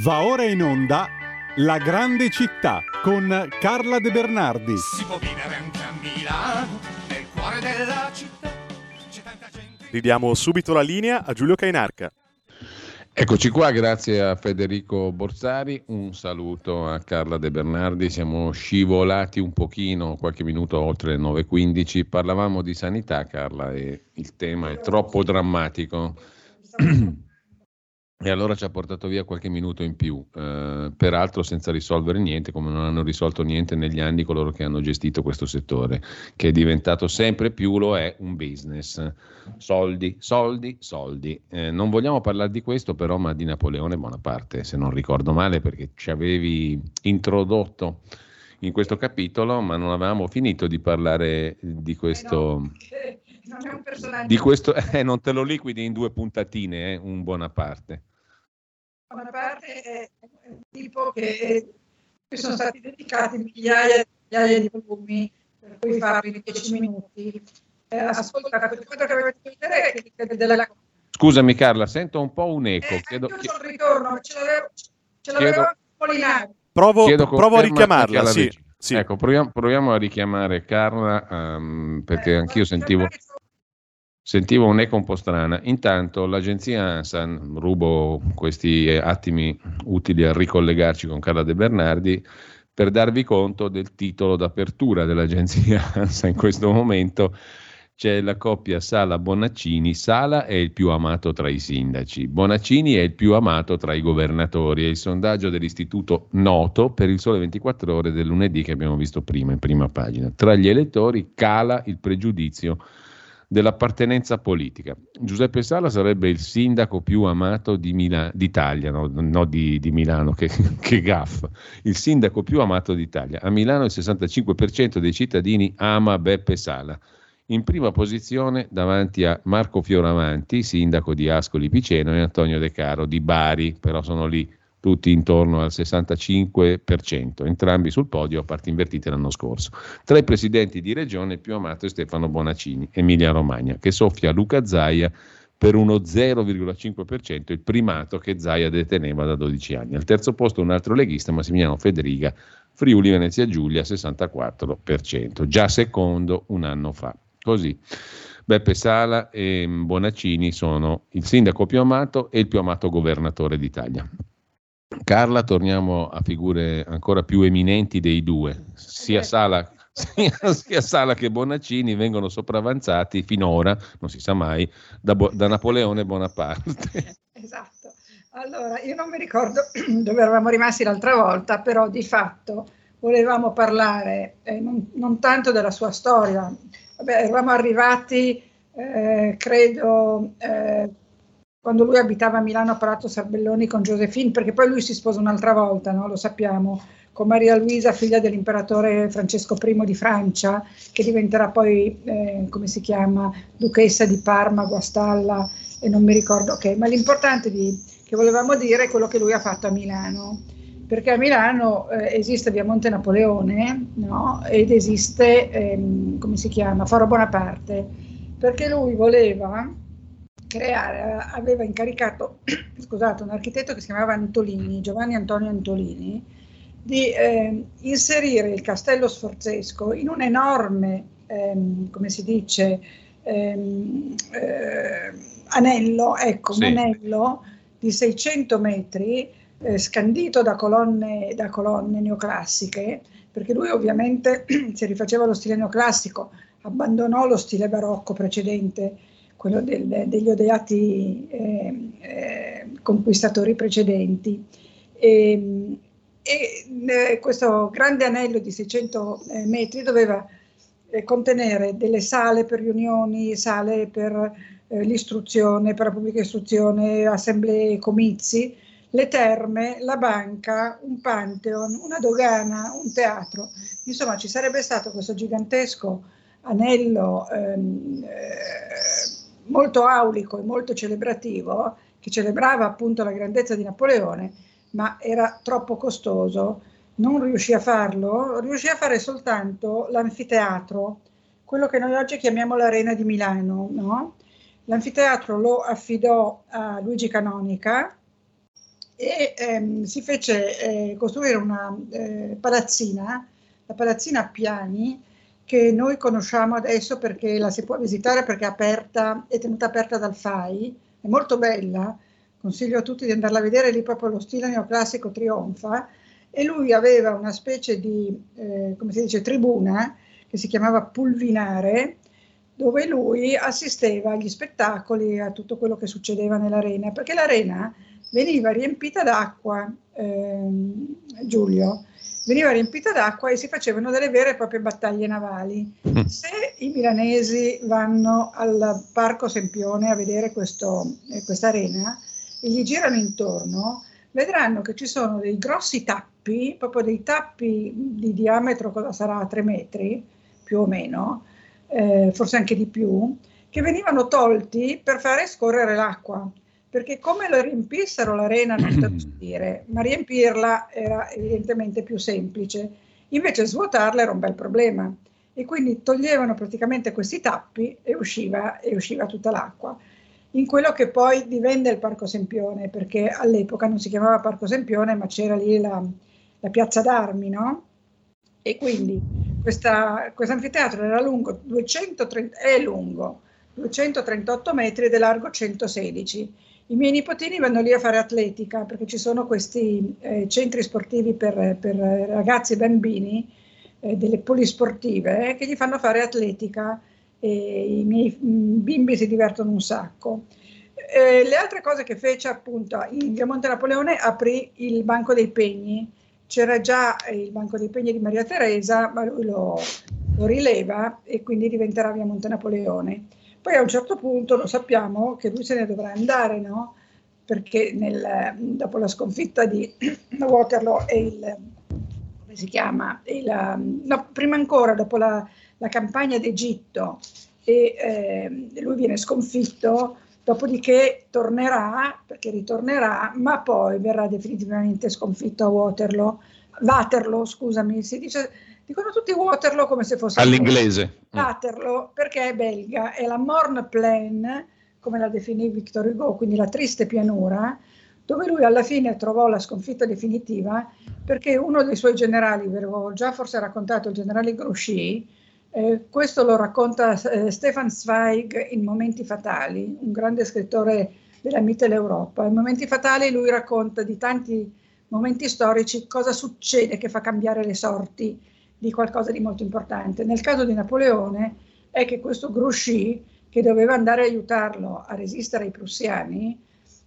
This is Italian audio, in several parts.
Va ora in onda La grande città con Carla De Bernardi. Si può vivere anche a Milano, nel cuore della città. C'è tanta gente. Ridiamo subito la linea a Giulio Cainarca. Eccoci qua, grazie a Federico Borsari, un saluto a Carla De Bernardi, siamo scivolati un pochino, qualche minuto oltre le 9.15, parlavamo di sanità Carla e il tema è troppo drammatico. E allora ci ha portato via qualche minuto in più, eh, peraltro senza risolvere niente, come non hanno risolto niente negli anni coloro che hanno gestito questo settore, che è diventato sempre più, lo è, un business. Soldi, soldi, soldi. Eh, non vogliamo parlare di questo però, ma di Napoleone Bonaparte, se non ricordo male, perché ci avevi introdotto in questo capitolo, ma non avevamo finito di parlare di questo... Eh no. Di questo eh, non te lo liquidi in due puntatine, eh, un Bonaparte. Bonaparte è un tipo che, che sono stati dedicati migliaia e migliaia di volumi, per cui farli in dieci minuti. Eh, ascolta, quello che avete vedere è che della Scusami Carla, sento un po' un eco. Eh, chiedo, io sono ritorno, ce l'avevo, ce l'avevo Chiedo-. Provo, chiedo provo a richiamarla, sì. sì. Ecco, proviamo, proviamo a richiamare Carla ehm, perché Eh, anch'io sentivo, sentivo un'eco un po' strana. Intanto l'agenzia ANSAN, rubo questi eh, attimi utili a ricollegarci con Carla De Bernardi per darvi conto del titolo d'apertura dell'agenzia ANSA in questo momento. C'è la coppia Sala Bonaccini. Sala è il più amato tra i sindaci, Bonaccini è il più amato tra i governatori. È il sondaggio dell'istituto Noto per il sole 24 ore del lunedì che abbiamo visto prima in prima pagina. Tra gli elettori cala il pregiudizio dell'appartenenza politica. Giuseppe Sala sarebbe il sindaco più amato di Mila- d'Italia, no, no di, di Milano, che, che gaff, il sindaco più amato d'Italia. A Milano il 65% dei cittadini ama Beppe Sala. In prima posizione davanti a Marco Fioravanti, sindaco di Ascoli Piceno, e Antonio De Caro di Bari, però sono lì tutti intorno al 65%, entrambi sul podio a parti invertite l'anno scorso. Tra i presidenti di regione il più amato è Stefano Bonaccini, Emilia Romagna, che soffia Luca Zaia per uno 0,5%, il primato che Zaia deteneva da 12 anni. Al terzo posto un altro leghista, Massimiliano Federica, Friuli Venezia Giulia, 64%, già secondo un anno fa. Così. Beppe Sala e Bonaccini sono il sindaco più amato e il più amato governatore d'Italia. Carla, torniamo a figure ancora più eminenti dei due. Sia Sala, sia, sia Sala che Bonaccini vengono sopravanzati finora, non si sa mai, da, Bo- da Napoleone Bonaparte. Esatto. Allora, io non mi ricordo dove eravamo rimasti l'altra volta, però di fatto volevamo parlare eh, non, non tanto della sua storia. Vabbè, eravamo arrivati, eh, credo, eh, quando lui abitava a Milano a Palazzo Sarbelloni con Josephine, perché poi lui si sposa un'altra volta, no? lo sappiamo, con Maria Luisa, figlia dell'imperatore Francesco I di Francia, che diventerà poi, eh, come si chiama, duchessa di Parma, Guastalla e non mi ricordo che, ma l'importante di, che volevamo dire è quello che lui ha fatto a Milano, perché a Milano eh, esiste via Monte Napoleone no? ed esiste, ehm, come si chiama, Foro Bonaparte, perché lui voleva creare, aveva incaricato, scusate, un architetto che si chiamava Antolini, Giovanni Antonio Antolini, di eh, inserire il castello sforzesco in un enorme, ehm, come si dice, ehm, eh, anello, ecco, Sì. un anello di 600 metri eh, scandito da colonne, da colonne neoclassiche, perché lui ovviamente si rifaceva allo stile neoclassico, abbandonò lo stile barocco precedente, quello del- degli odeati eh, eh, conquistatori precedenti. E, e, eh, questo grande anello di 600 eh, metri doveva contenere delle sale per riunioni, sale per l'istruzione, per la pubblica istruzione, assemblee, comizi, le terme, la banca, un pantheon, una dogana, un teatro. Insomma, ci sarebbe stato questo gigantesco anello ehm, eh, molto aulico e molto celebrativo che celebrava appunto la grandezza di Napoleone, ma era troppo costoso. Non riuscì a farlo, riuscì a fare soltanto l'anfiteatro, quello che noi oggi chiamiamo l'Arena di Milano. No? L'anfiteatro lo affidò a Luigi Canonica e ehm, si fece eh, costruire una eh, palazzina, la palazzina piani, che noi conosciamo adesso perché la si può visitare perché è aperta, è tenuta aperta dal FAI, è molto bella, consiglio a tutti di andarla a vedere, lì proprio lo stile neoclassico trionfa, e lui aveva una specie di, eh, come si dice, tribuna che si chiamava Pulvinare, dove lui assisteva agli spettacoli, a tutto quello che succedeva nell'arena, perché l'arena veniva riempita d'acqua, ehm, Giulio, veniva riempita d'acqua e si facevano delle vere e proprie battaglie navali. Mm. Se i milanesi vanno al Parco Sempione a vedere questo, eh, questa arena e gli girano intorno, vedranno che ci sono dei grossi tappi, proprio dei tappi di diametro, cosa sarà, 3 metri più o meno, eh, forse anche di più, che venivano tolti per fare scorrere l'acqua perché come lo riempissero l'arena non sto a dire, ma riempirla era evidentemente più semplice, invece svuotarla era un bel problema e quindi toglievano praticamente questi tappi e usciva, e usciva tutta l'acqua. In quello che poi divenne il Parco Sempione, perché all'epoca non si chiamava Parco Sempione, ma c'era lì la, la piazza d'armi, no? E quindi questo anfiteatro era lungo 230, è lungo 238 metri ed è largo 116 i miei nipotini vanno lì a fare atletica perché ci sono questi eh, centri sportivi per, per, ragazzi e bambini, eh, delle polisportive, eh, che gli fanno fare atletica e i miei mm, bimbi si divertono un sacco. Eh, le altre cose che fece appunto in Via Monte Napoleone aprì il Banco dei Pegni. C'era già il Banco dei Pegni di Maria Teresa, ma lui lo, lo rileva e quindi diventerà Via Monte Napoleone. Poi a un certo punto lo sappiamo che lui se ne dovrà andare, no? Perché nel, dopo la sconfitta di Waterloo e il, come si chiama? Il, no, prima ancora, dopo la, la campagna d'Egitto e eh, lui viene sconfitto, dopodiché tornerà, perché ritornerà, ma poi verrà definitivamente sconfitto a Waterloo. Waterloo, scusami, si dice Dicono tutti Waterloo come se fosse all'inglese. Waterloo perché è belga, è la Morne Plain, come la definì Victor Hugo, quindi la triste pianura, dove lui alla fine trovò la sconfitta definitiva perché uno dei suoi generali, ve l'avevo già forse raccontato, il generale Grouchy, eh, questo lo racconta eh, Stefan Zweig in Momenti Fatali, un grande scrittore della Mitteleuropa. In Momenti Fatali lui racconta di tanti momenti storici cosa succede che fa cambiare le sorti di qualcosa di molto importante. Nel caso di Napoleone è che questo Grouchy, che doveva andare a aiutarlo a resistere ai prussiani,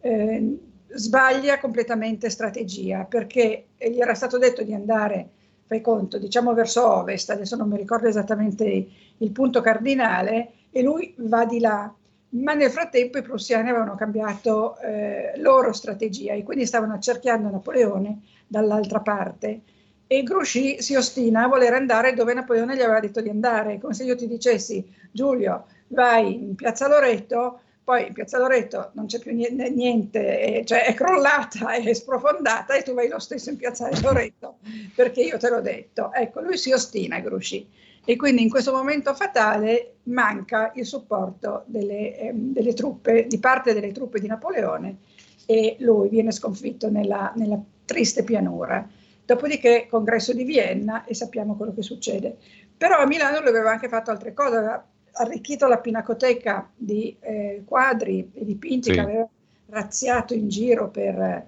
eh, sbaglia completamente strategia perché gli era stato detto di andare, fai conto, diciamo verso ovest, adesso non mi ricordo esattamente il punto cardinale, e lui va di là. Ma nel frattempo i prussiani avevano cambiato eh, loro strategia e quindi stavano accerchiando Napoleone dall'altra parte. E Grouchy si ostina a voler andare dove Napoleone gli aveva detto di andare, come se io ti dicessi Giulio vai in piazza Loreto, poi in piazza Loreto non c'è più niente, cioè è crollata, è sprofondata e tu vai lo stesso in piazza Loreto perché io te l'ho detto. Ecco, lui si ostina Grouchy e quindi in questo momento fatale manca il supporto delle, eh, delle truppe, di parte delle truppe di Napoleone e lui viene sconfitto nella, nella triste pianura. Dopodiché congresso di Vienna e sappiamo quello che succede. Però a Milano lui aveva anche fatto altre cose, aveva arricchito la pinacoteca di eh, quadri e dipinti sì. che aveva razziato in giro per,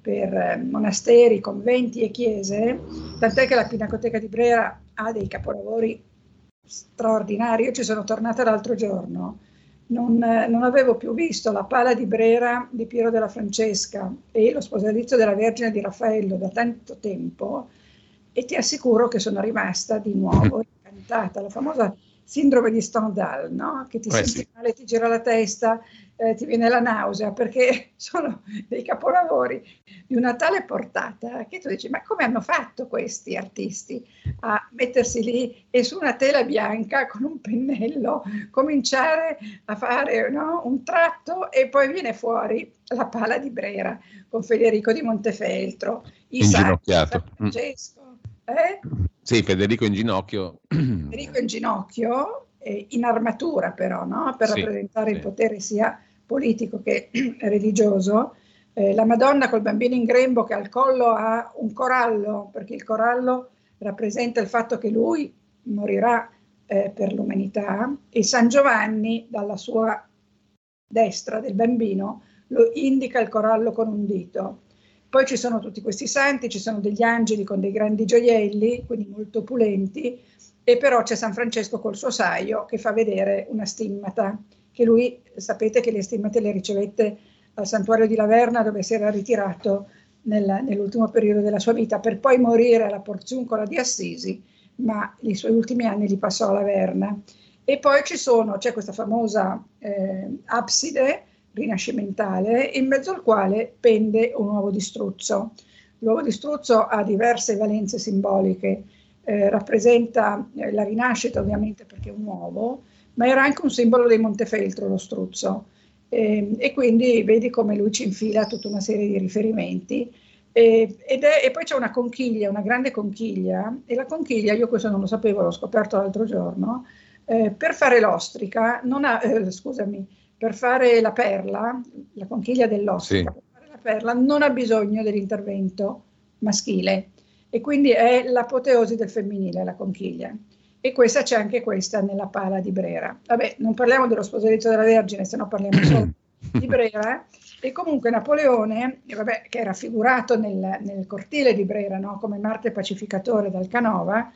per eh, monasteri, conventi e chiese, tant'è che la Pinacoteca di Brera ha dei capolavori straordinari. Io ci sono tornata l'altro giorno non, non, avevo più visto la pala di Brera di Piero della Francesca e lo sposalizio della Vergine di Raffaello da tanto tempo e ti assicuro che sono rimasta di nuovo incantata. La famosa sindrome di Stendhal, no? che ti eh senti sì. male, ti gira la testa, eh, ti viene la nausea, perché sono dei capolavori di una tale portata che tu dici, ma come hanno fatto questi artisti a mettersi lì e su una tela bianca con un pennello cominciare a fare no? un tratto e poi viene fuori la pala di Brera con Federico di Montefeltro, Inginocchiato. Mm. Francesco. Eh? Sì, Federico in ginocchio. Federico in ginocchio, eh, in armatura però, no? per sì, rappresentare sì. il potere sia politico che religioso, eh, la Madonna col bambino in grembo che al collo ha un corallo, perché il corallo rappresenta il fatto che lui morirà eh, per l'umanità, e San Giovanni dalla sua destra del bambino lo indica il corallo con un dito. Poi ci sono tutti questi santi, ci sono degli angeli con dei grandi gioielli, quindi molto opulenti, e però c'è San Francesco col suo saio che fa vedere una stimmata, che lui sapete che le stimmate le ricevette al santuario di Laverna dove si era ritirato nel, nell'ultimo periodo della sua vita per poi morire alla Porziuncola di Assisi, ma i suoi ultimi anni li passò a Laverna. E poi ci sono, c'è questa famosa eh, abside rinascimentale in mezzo al quale pende un uovo di struzzo. L'uovo di struzzo ha diverse valenze simboliche, eh, rappresenta eh, la rinascita ovviamente perché è un uovo, ma era anche un simbolo dei Montefeltro lo struzzo e, ehm, e quindi vedi come lui ci infila tutta una serie di riferimenti. E, è, e, poi c'è una conchiglia, una grande conchiglia, e la conchiglia, io questo non lo sapevo, l'ho scoperto l'altro giorno, eh, per fare l'ostrica, ha, eh, scusami, per fare la perla, la conchiglia dell'ostrica, sì. per fare la perla non ha bisogno dell'intervento maschile e quindi è l'apoteosi del femminile la conchiglia e questa c'è anche questa nella pala di Brera. Vabbè, non parliamo dello sposalizio della Vergine, se no parliamo solo di Brera. E comunque Napoleone, vabbè, che era figurato nel, nel cortile di Brera no? come Marte pacificatore dal Canova,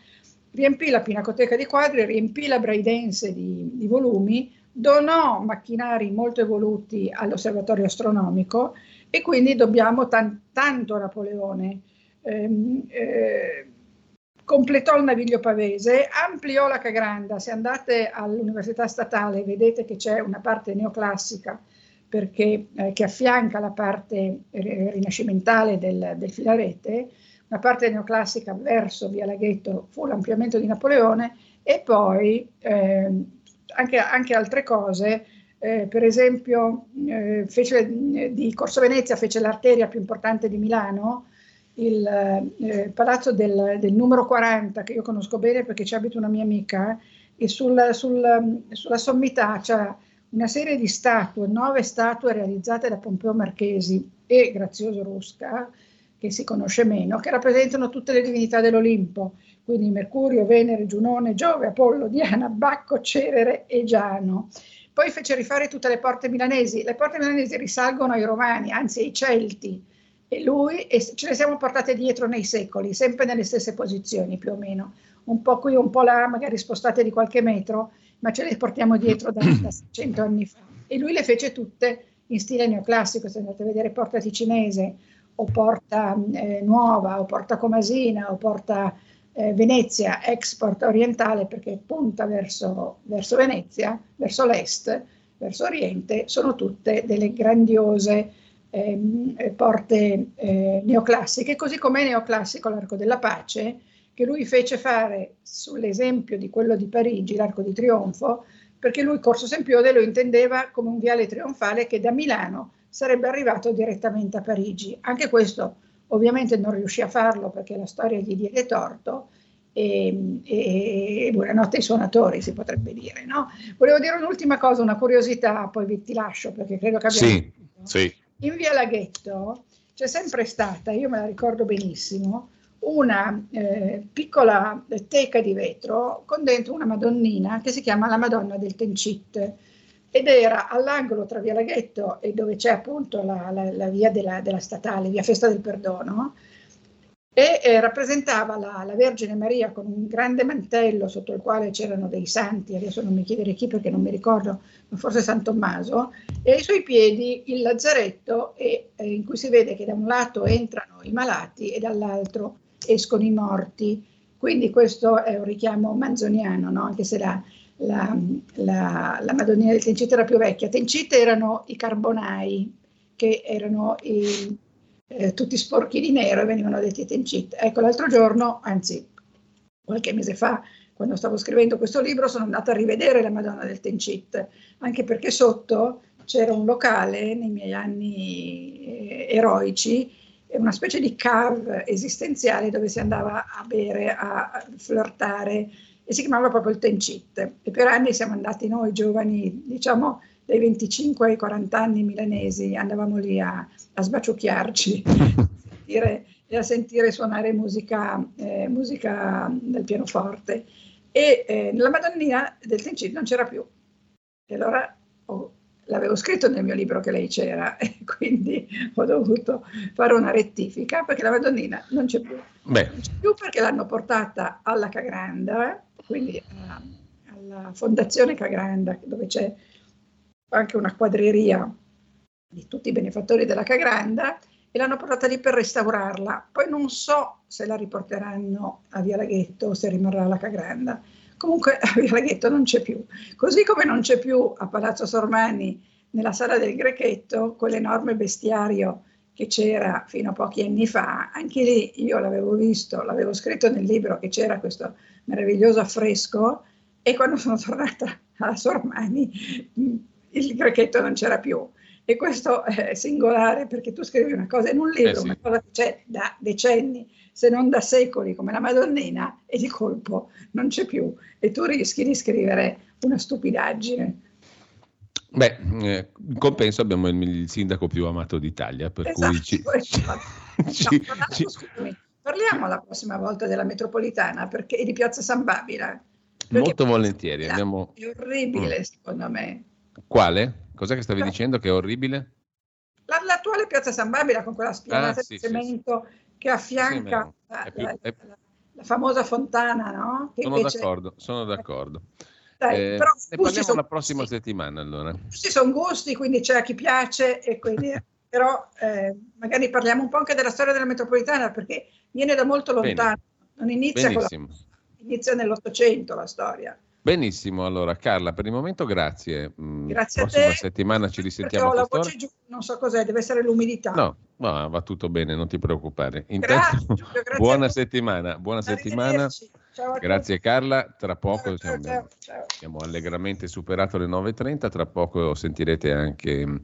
riempì la pinacoteca di quadri, riempì la Braidense di, di volumi, donò macchinari molto evoluti all'osservatorio astronomico e quindi dobbiamo tan- tanto a Napoleone. Eh, eh, completò il naviglio pavese, ampliò la Cagranda. Se andate all'Università Statale vedete che c'è una parte neoclassica perché, eh, che affianca la parte rinascimentale del, del, filarete, una parte neoclassica verso Via Laghetto fu l'ampliamento di Napoleone e poi eh, anche, anche, altre cose. Eh, per esempio, eh, fece, di Corso Venezia fece l'arteria più importante di Milano, il eh, palazzo del, del, numero 40, che io conosco bene perché ci abita una mia amica, e sul, sul, sulla sommità c'è una serie di statue, nove statue realizzate da Pompeo Marchesi e Grazioso Rusca, che si conosce meno, che rappresentano tutte le divinità dell'Olimpo, quindi Mercurio, Venere, Giunone, Giove, Apollo, Diana, Bacco, Cerere e Giano. Poi fece rifare tutte le porte milanesi. Le porte milanesi risalgono ai Romani, anzi ai Celti, e lui e ce le siamo portate dietro nei secoli, sempre nelle stesse posizioni più o meno, un po' qui, un po' là, magari spostate di qualche metro, ma ce le portiamo dietro da, da 100 anni fa. E lui le fece tutte in stile neoclassico, se andate a vedere Porta Ticinese o Porta eh, Nuova o Porta Comasina o Porta eh, Venezia, export orientale perché punta verso, verso Venezia, verso l'est, verso oriente, sono tutte delle grandiose eh, porte eh, neoclassiche, così come è neoclassico l'Arco della Pace, che lui fece fare sull'esempio di quello di Parigi, l'Arco di Trionfo, perché lui Corso Sempione lo intendeva come un viale trionfale che da Milano sarebbe arrivato direttamente a Parigi. Anche questo ovviamente non riuscì a farlo perché la storia gli diede torto e, e, buonanotte ai suonatori si potrebbe dire. No? Volevo dire un'ultima cosa, una curiosità, poi vi ti lascio perché credo che abbiamo... Sì, sì in via Laghetto c'è sempre stata, io me la ricordo benissimo, una eh, piccola teca di vetro con dentro una Madonnina che si chiama la Madonna del Tencit ed era all'angolo tra via Laghetto e dove c'è appunto la, la, la via della, della, statale, via Festa del Perdono, e eh, rappresentava la, la, Vergine Maria con un grande mantello sotto il quale c'erano dei santi, adesso non mi chiedere chi perché non mi ricordo, ma forse San Tommaso, e ai suoi piedi il lazzaretto e, eh, in cui si vede che da un lato entrano i malati e dall'altro escono i morti. Quindi questo è un richiamo manzoniano, no? anche se la, la, la, la Madonnina del Tencite era più vecchia. Tencite erano i carbonai, che erano i eh, tutti sporchi di nero e venivano detti tencit. Ecco, l'altro giorno, anzi qualche mese fa, quando stavo scrivendo questo libro, sono andata a rivedere la Madonna del Tencit, anche perché sotto c'era un locale nei miei anni eh, eroici, una specie di cave esistenziale dove si andava a bere, a flirtare e si chiamava proprio il Tencit. E per anni siamo andati noi giovani, diciamo, dai 25 ai 40 anni milanesi andavamo lì a, a sbaciucchiarci e a sentire suonare musica, eh, musica del pianoforte. E eh, nella Madonnina del Tencino non c'era più. E allora oh, l'avevo scritto nel mio libro che lei c'era e quindi ho dovuto fare una rettifica perché la Madonnina non c'è più. Beh. Non c'è più perché l'hanno portata alla Cagranda, quindi alla, alla Fondazione Cagranda dove c'è anche una quadreria di tutti i benefattori della Cagranda e l'hanno portata lì per restaurarla. Poi non so se la riporteranno a Via Laghetto o se rimarrà alla Cagranda Comunque a Via Laghetto non c'è più. Così come non c'è più a Palazzo Sormani, nella sala del Grechetto, quell'enorme bestiario che c'era fino a pochi anni fa, anche lì io l'avevo visto, l'avevo scritto nel libro che c'era questo meraviglioso affresco e quando sono tornata alla Sormani il Grechetto non c'era più. E questo è singolare perché tu scrivi una cosa in un libro, eh sì. una cosa che c'è da decenni se non da secoli come la Madonnina e di colpo non c'è più e tu rischi di scrivere una stupidaggine. Beh, eh, in compenso abbiamo il, il, sindaco più amato d'Italia, per esatto, cui ci, ci, no, ci, scusami, parliamo la prossima volta della metropolitana perché, e di Piazza San Babila. Molto volentieri. Abbiamo... È orribile, mm. secondo me. Quale? Cos'è che stavi dicendo che è orribile? L'attuale Piazza San Babila con quella spianata ah, sì, di cemento sì, che affianca sì, la, più, la, è... la, famosa fontana, no? Che sono invece... d'accordo, sono d'accordo. Dai, eh, però ne parliamo la prossima settimana allora. Questi sono gusti, quindi c'è a chi piace e quindi... però eh, magari parliamo un po' anche della storia della metropolitana perché viene da molto lontano, Bene. non inizia la, inizia nell'Ottocento la storia. Benissimo, allora Carla, per il momento grazie. Mm, grazie a te. Prossima settimana ci risentiamo. Ho la voce giù, non so cos'è, deve essere l'umidità. No, no, va tutto bene, non ti preoccupare. Intanto, grazie, Giulio, buona settimana, buona settimana. Grazie Carla, tra poco ciao, ciao, ciao, ciao. abbiamo allegramente superato le 9.30, tra poco sentirete anche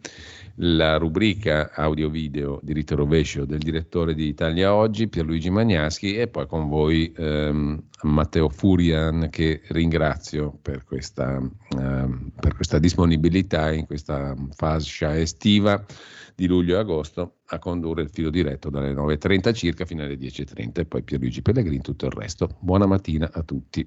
la rubrica audio-video diritto rovescio del direttore di Italia Oggi, Pierluigi Magnaschi, e poi con voi ehm, Matteo Furian che ringrazio per questa, ehm, per questa disponibilità in questa fascia estiva di luglio e agosto a condurre il filo diretto dalle 9.30 circa fino alle 10.30 e poi Pierluigi Pellegrini tutto il resto. Buona mattina a tutti.